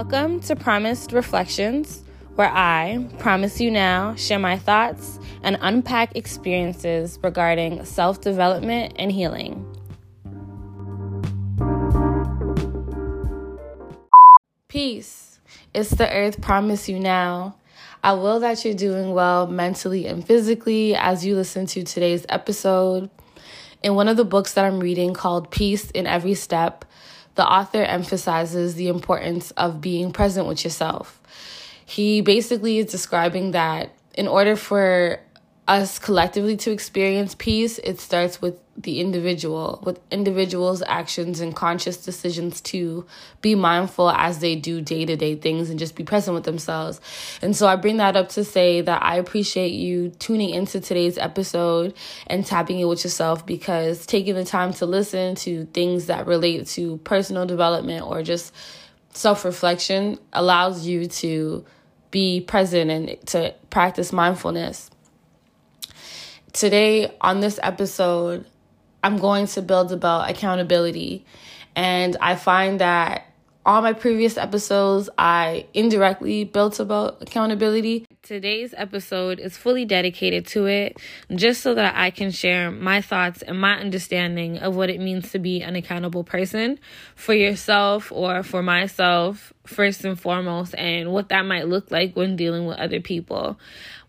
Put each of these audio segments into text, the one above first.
Welcome to Promised Reflections, where I, promise you now, share my thoughts and unpack experiences regarding self development and healing. Peace. It's the earth promise you now. I will that you're doing well mentally and physically as you listen to today's episode. In one of the books that I'm reading called Peace Is Every Step, the author emphasizes the importance of being present with yourself. He basically is describing that in order for us collectively to experience peace, it starts with the individual, with individuals' actions and conscious decisions to be mindful as they do day to day things and just be present with themselves. And so I bring that up to say that I appreciate you tuning into today's episode and tapping in with yourself because taking the time to listen to things that relate to personal development or just self reflection allows you to be present and to practice mindfulness. Today, on this episode, I'm going to build about accountability. And I find that all my previous episodes, I indirectly built about accountability. Today's episode is fully dedicated to it, just so that I can share my thoughts and my understanding of what it means to be an accountable person for yourself or for myself, first and foremost, and what that might look like when dealing with other people.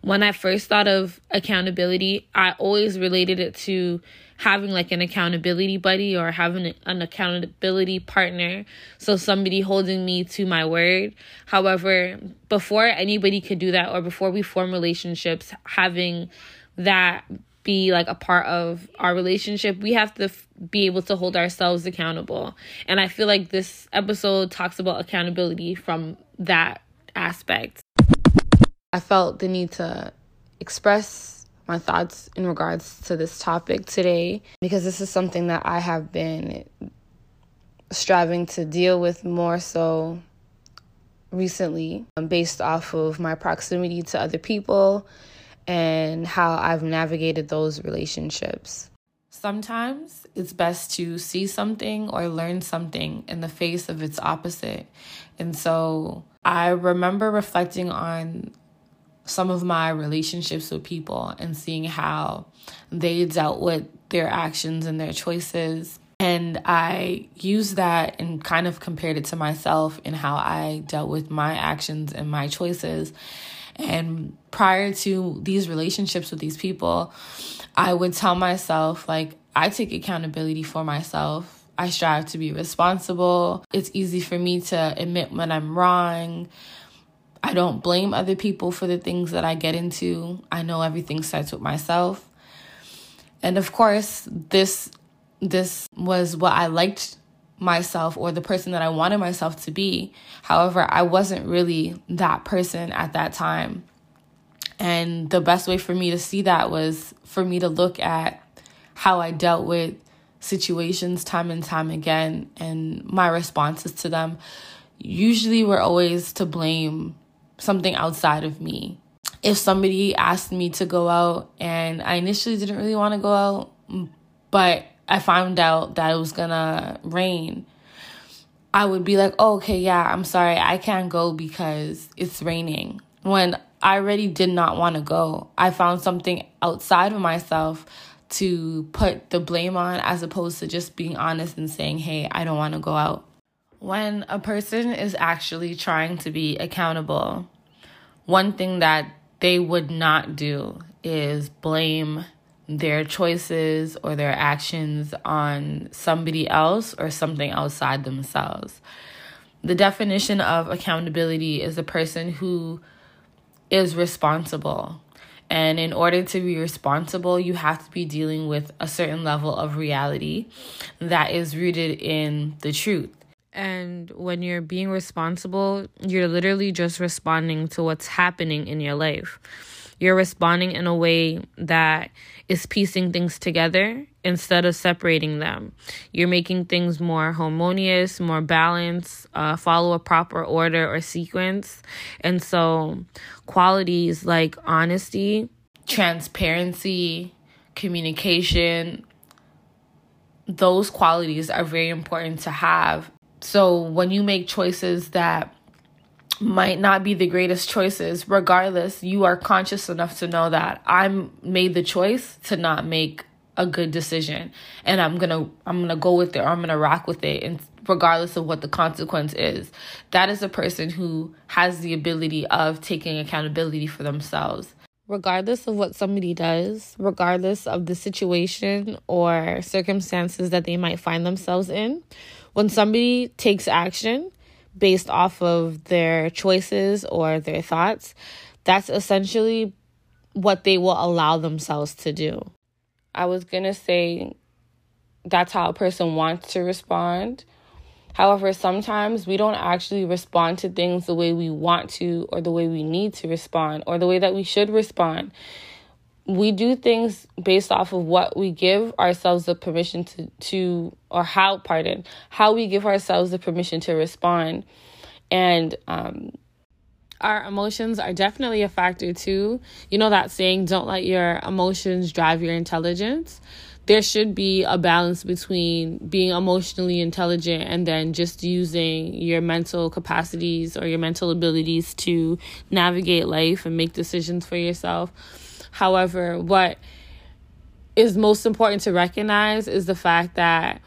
When I first thought of accountability, I always related it to having like an accountability buddy or having an accountability partner. So somebody holding me to my word. However, before anybody could do that or before we form relationships, having that be like a part of our relationship, we have to f- be able to hold ourselves accountable. And I feel like this episode talks about accountability from that aspect. I felt the need to express my thoughts in regards to this topic today because this is something that I have been striving to deal with more so recently um, based off of my proximity to other people and how I've navigated those relationships. Sometimes it's best to see something or learn something in the face of its opposite. And so I remember reflecting on some of my relationships with people and seeing how they dealt with their actions and their choices. And I used that and kind of compared it to myself and how I dealt with my actions and my choices. And prior to these relationships with these people, I would tell myself, like, I take accountability for myself. I strive to be responsible. It's easy for me to admit when I'm wrong. I don't blame other people for the things that I get into. I know everything starts with myself. And of course, this this was what I liked myself or the person that I wanted myself to be. However, I wasn't really that person at that time. And the best way for me to see that was for me to look at how I dealt with situations time and time again and my responses to them usually were always to blame something outside of me. If somebody asked me to go out and I initially didn't really want to go out, but I found out that it was gonna rain, I would be like, oh, okay, yeah, I'm sorry, I can't go because it's raining. When I already did not want to go, I found something outside of myself to put the blame on as opposed to just being honest and saying, hey, I don't want to go out. When a person is actually trying to be accountable, one thing that they would not do is blame their choices or their actions on somebody else or something outside themselves. The definition of accountability is a person who is responsible. And in order to be responsible, you have to be dealing with a certain level of reality that is rooted in the truth. And when you're being responsible, you're literally just responding to what's happening in your life. You're responding in a way that is piecing things together instead of separating them. You're making things more harmonious, more balanced, uh, follow a proper order or sequence. And so, qualities like honesty, transparency, communication, those qualities are very important to have so when you make choices that might not be the greatest choices. Regardless, you are conscious enough to know that I'm made the choice to not make a good decision and I'm going to I'm going to go with it or I'm going to rock with it and regardless of what the consequence is. That is a person who has the ability of taking accountability for themselves. Regardless of what somebody does, regardless of the situation or circumstances that they might find themselves in, when somebody takes action based off of their choices or their thoughts, that's essentially what they will allow themselves to do. I was going to say that's how a person wants to respond. However, sometimes we don't actually respond to things the way we want to, or the way we need to respond, or the way that we should respond. We do things based off of what we give ourselves the permission to, to or how, pardon, how we give ourselves the permission to respond. And um, our emotions are definitely a factor too. You know that saying, don't let your emotions drive your intelligence. There should be a balance between being emotionally intelligent and then just using your mental capacities or your mental abilities to navigate life and make decisions for yourself. However, what is most important to recognize is the fact that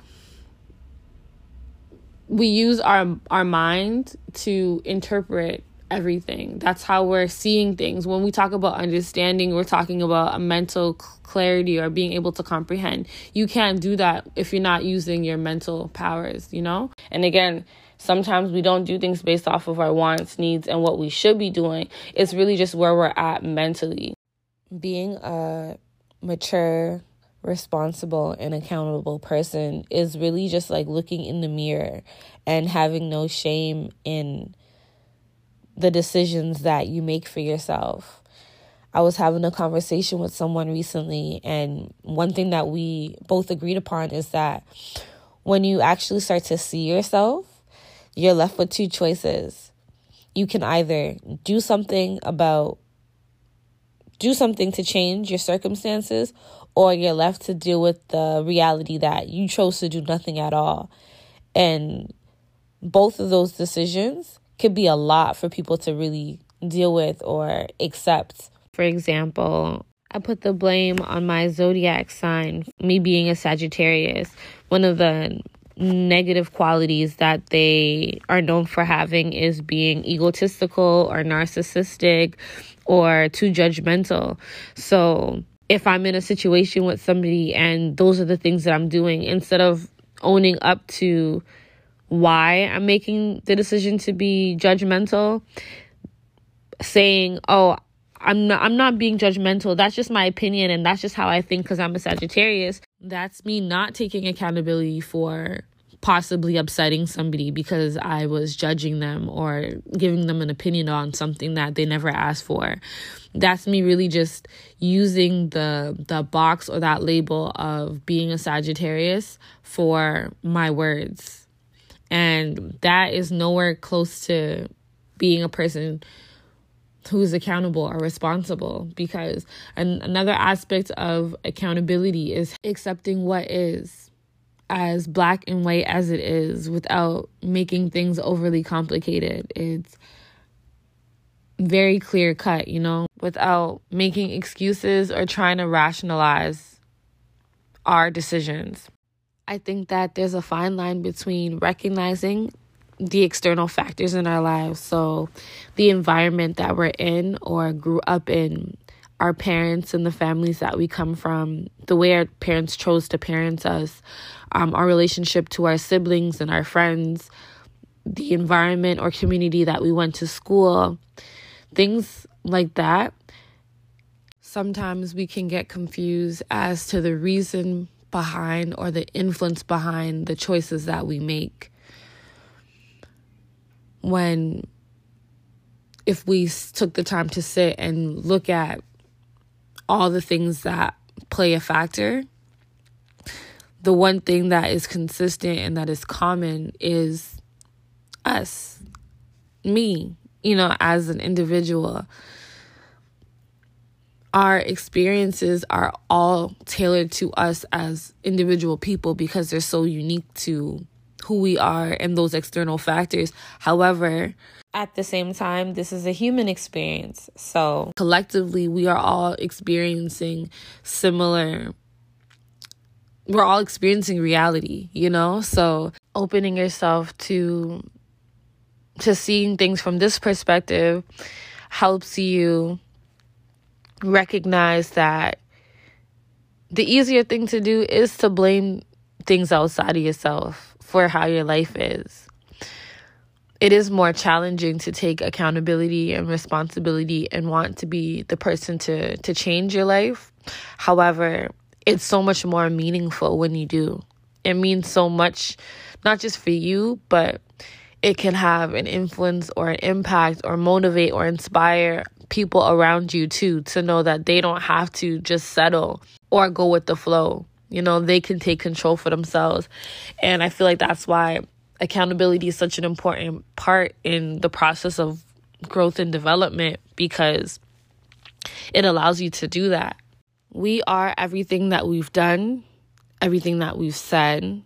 we use our our mind to interpret everything. That's how we're seeing things. When we talk about understanding, we're talking about a mental clarity or being able to comprehend. You can't do that if you're not using your mental powers, you know? And again, sometimes we don't do things based off of our wants, needs, and what we should be doing. It's really just where we're at mentally. Being a mature, responsible, and accountable person is really just like looking in the mirror and having no shame in the decisions that you make for yourself. I was having a conversation with someone recently, and one thing that we both agreed upon is that when you actually start to see yourself, you're left with two choices. You can either do something about do something to change your circumstances or you're left to deal with the reality that you chose to do nothing at all. And both of those decisions could be a lot for people to really deal with or accept. For example, I put the blame on my zodiac sign, me being a Sagittarius. One of the negative qualities that they are known for having is being egotistical or narcissistic or too judgmental. So, if I'm in a situation with somebody and those are the things that I'm doing, instead of owning up to why I'm making the decision to be judgmental, saying, "Oh, I'm not I'm not being judgmental. That's just my opinion and that's just how I think cuz I'm a Sagittarius." That's me not taking accountability for possibly upsetting somebody because I was judging them or giving them an opinion on something that they never asked for. That's me really just using the the box or that label of being a Sagittarius for my words and that is nowhere close to being a person who's accountable or responsible because an, another aspect of accountability is accepting what is as black and white as it is without making things overly complicated. It's very clear cut, you know, without making excuses or trying to rationalize our decisions. I think that there's a fine line between recognizing the external factors in our lives. So, the environment that we're in or grew up in, our parents and the families that we come from, the way our parents chose to parent us, um, our relationship to our siblings and our friends, the environment or community that we went to school, things like that. Sometimes we can get confused as to the reason behind or the influence behind the choices that we make. When, if we took the time to sit and look at all the things that play a factor, the one thing that is consistent and that is common is us, me, you know, as an individual our experiences are all tailored to us as individual people because they're so unique to who we are and those external factors. However, at the same time, this is a human experience. So collectively, we are all experiencing similar. We're all experiencing reality, you know? So opening yourself to to seeing things from this perspective helps you recognize that the easier thing to do is to blame things outside of yourself for how your life is. It is more challenging to take accountability and responsibility and want to be the person to to change your life. However, it's so much more meaningful when you do. It means so much not just for you, but it can have an influence or an impact or motivate or inspire people around you too to know that they don't have to just settle or go with the flow. You know, they can take control for themselves. And I feel like that's why accountability is such an important part in the process of growth and development because it allows you to do that. We are everything that we've done, everything that we've said,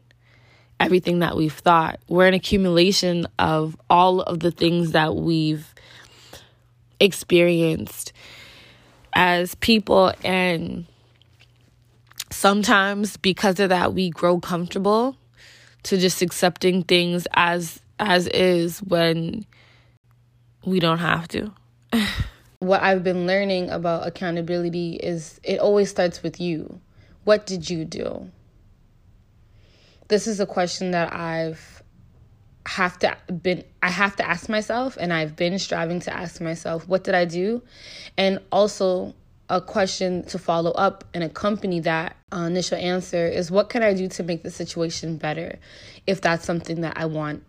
everything that we've thought. We're an accumulation of all of the things that we've experienced as people and sometimes because of that we grow comfortable to just accepting things as as is when we don't have to. what I've been learning about accountability is it always starts with you. What did you do? This is a question that I've have to been I have to ask myself and I've been striving to ask myself what did I do? And also a question to follow up and accompany that uh, initial answer is what can I do to make the situation better if that's something that I want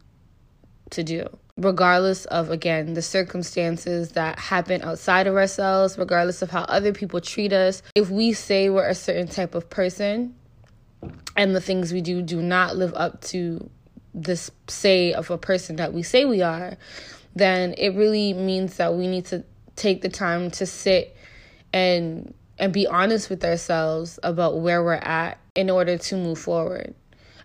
to do regardless of again the circumstances that happen outside of ourselves regardless of how other people treat us if we say we're a certain type of person and the things we do do not live up to this say of a person that we say we are then it really means that we need to take the time to sit and and be honest with ourselves about where we're at in order to move forward.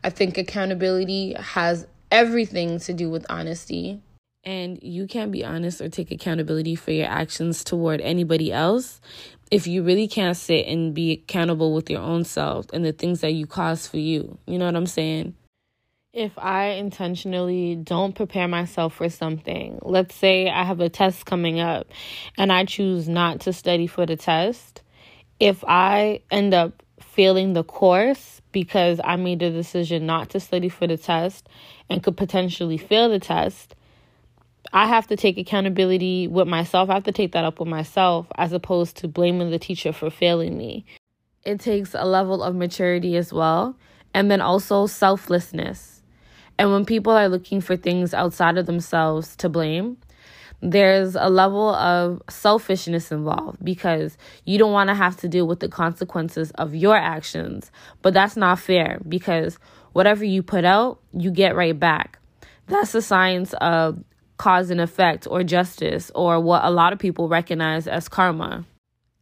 I think accountability has everything to do with honesty. And you can't be honest or take accountability for your actions toward anybody else if you really can't sit and be accountable with your own self and the things that you cause for you. You know what I'm saying? If I intentionally don't prepare myself for something, let's say I have a test coming up and I choose not to study for the test, if I end up failing the course because I made the decision not to study for the test and could potentially fail the test, I have to take accountability with myself. I have to take that up with myself as opposed to blaming the teacher for failing me. It takes a level of maturity as well, and then also selflessness and when people are looking for things outside of themselves to blame, there's a level of selfishness involved because you don't want to have to deal with the consequences of your actions. But that's not fair because whatever you put out, you get right back. That's the science of cause and effect or justice or what a lot of people recognize as karma.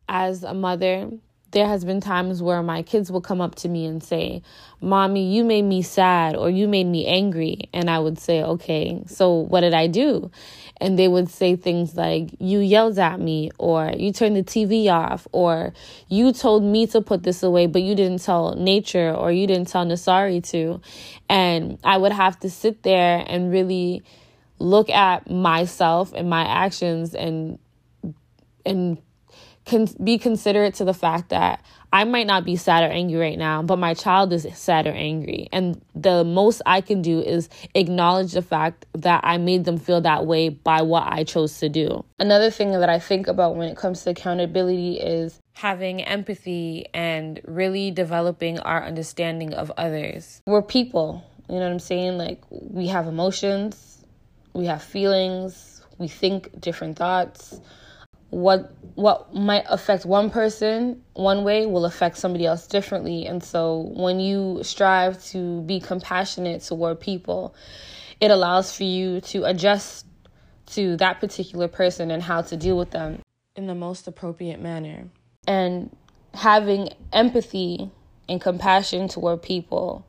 As a mother, there has been times where my kids will come up to me and say, "Mommy, you made me sad or you made me angry." And I would say, "Okay, so what did I do?" And they would say things like, "You yelled at me or you turned the TV off or you told me to put this away but you didn't tell nature or you didn't tell Nasari to." And I would have to sit there and really look at myself and my actions and and can be considerate to the fact that I might not be sad or angry right now, but my child is sad or angry. And the most I can do is acknowledge the fact that I made them feel that way by what I chose to do. Another thing that I think about when it comes to accountability is having empathy and really developing our understanding of others. We're people, you know what I'm saying? Like, we have emotions, we have feelings, we think different thoughts what what might affect one person one way will affect somebody else differently. And so when you strive to be compassionate toward people it allows for you to adjust to that particular person and how to deal with them in the most appropriate manner. And having empathy and compassion toward people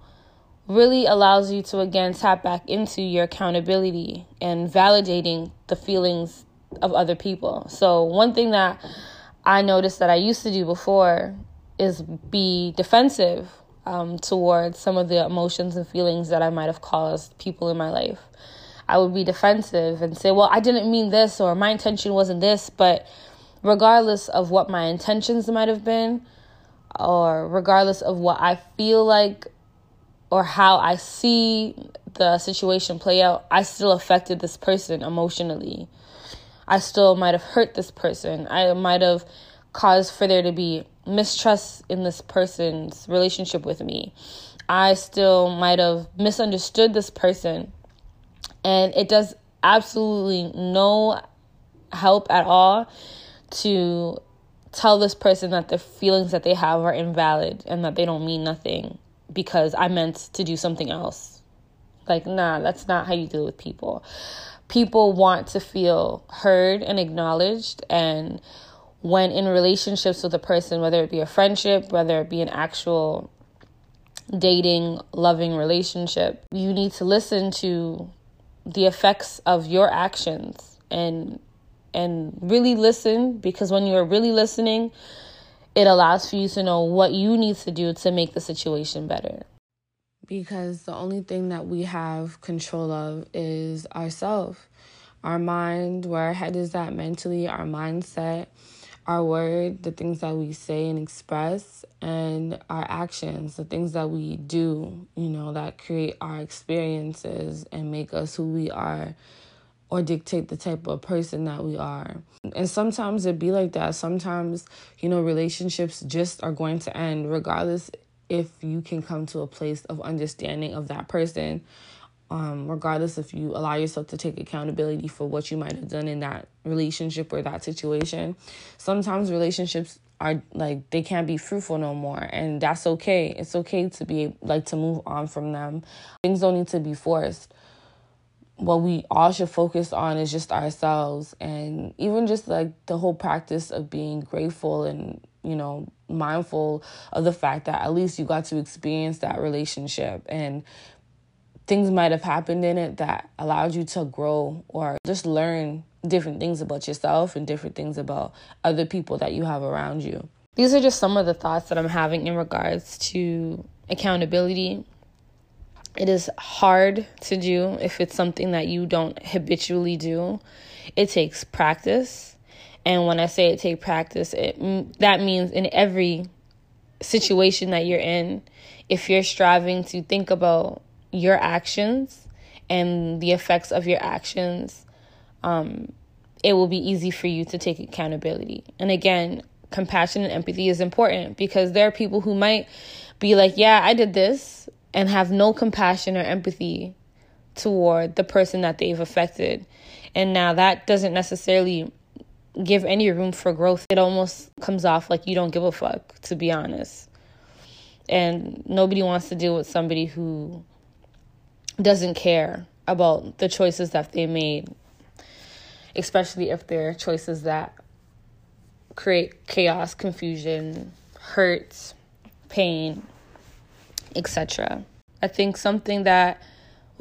really allows you to again tap back into your accountability and validating the feelings of other people. So, one thing that I noticed that I used to do before is be defensive um, towards some of the emotions and feelings that I might have caused people in my life. I would be defensive and say, Well, I didn't mean this, or my intention wasn't this. But regardless of what my intentions might have been, or regardless of what I feel like or how I see the situation play out, I still affected this person emotionally. I still might have hurt this person. I might have caused for there to be mistrust in this person's relationship with me. I still might have misunderstood this person. And it does absolutely no help at all to tell this person that the feelings that they have are invalid and that they don't mean nothing because I meant to do something else. Like, nah, that's not how you deal with people people want to feel heard and acknowledged and when in relationships with a person whether it be a friendship whether it be an actual dating loving relationship you need to listen to the effects of your actions and and really listen because when you are really listening it allows for you to know what you need to do to make the situation better because the only thing that we have control of is ourselves our mind where our head is at mentally our mindset our word the things that we say and express and our actions the things that we do you know that create our experiences and make us who we are or dictate the type of person that we are. And sometimes it be like that. Sometimes, you know, relationships just are going to end regardless if you can come to a place of understanding of that person um, regardless if you allow yourself to take accountability for what you might have done in that relationship or that situation. Sometimes relationships are like they can't be fruitful no more and that's okay. It's okay to be like to move on from them. Things don't need to be forced. What we all should focus on is just ourselves and even just like the whole practice of being grateful and you know, mindful of the fact that at least you got to experience that relationship and things might have happened in it that allowed you to grow or just learn different things about yourself and different things about other people that you have around you. These are just some of the thoughts that I'm having in regards to accountability. It is hard to do if it's something that you don't habitually do. It takes practice and when I say it take practice, it that means in every situation that you're in, if you're striving to think about your actions and the effects of your actions, um, it will be easy for you to take accountability. And again, compassion and empathy is important because there are people who might be like, yeah, I did this, and have no compassion or empathy toward the person that they've affected. And now that doesn't necessarily give any room for growth, it almost comes off like you don't give a fuck, to be honest. And nobody wants to deal with somebody who doesn't care about the choices that they made, especially if they're choices that create chaos, confusion, hurt, pain, etc. I think something that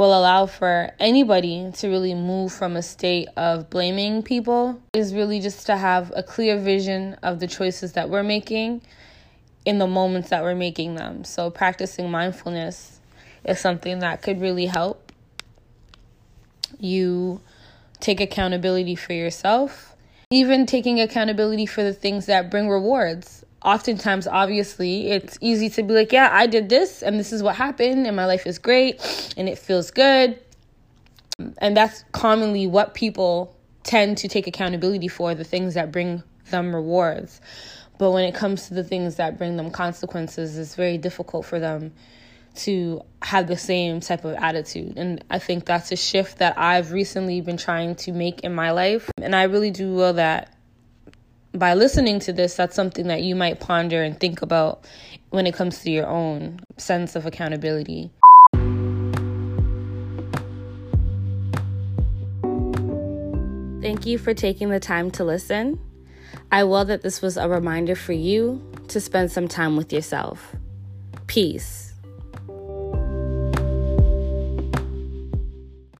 will allow for anybody to really move from a state of blaming people is really just to have a clear vision of the choices that we're making in the moments that we're making them. So, practicing mindfulness is something that could really help you take accountability for yourself, even taking accountability for the things that bring rewards oftentimes obviously it's easy to be like yeah i did this and this is what happened and my life is great and it feels good. And that's commonly what people tend to take accountability for the things that bring them rewards. But when it comes to the things that bring them consequences it's very difficult for them to have the same type of attitude. And i think that's a shift that i've recently been trying to make in my life. And i really do will that by listening to this, that's something that you might ponder and think about when it comes to your own sense of accountability. Thank you for taking the time to listen. I will that this was a reminder for you to spend some time with yourself. Peace.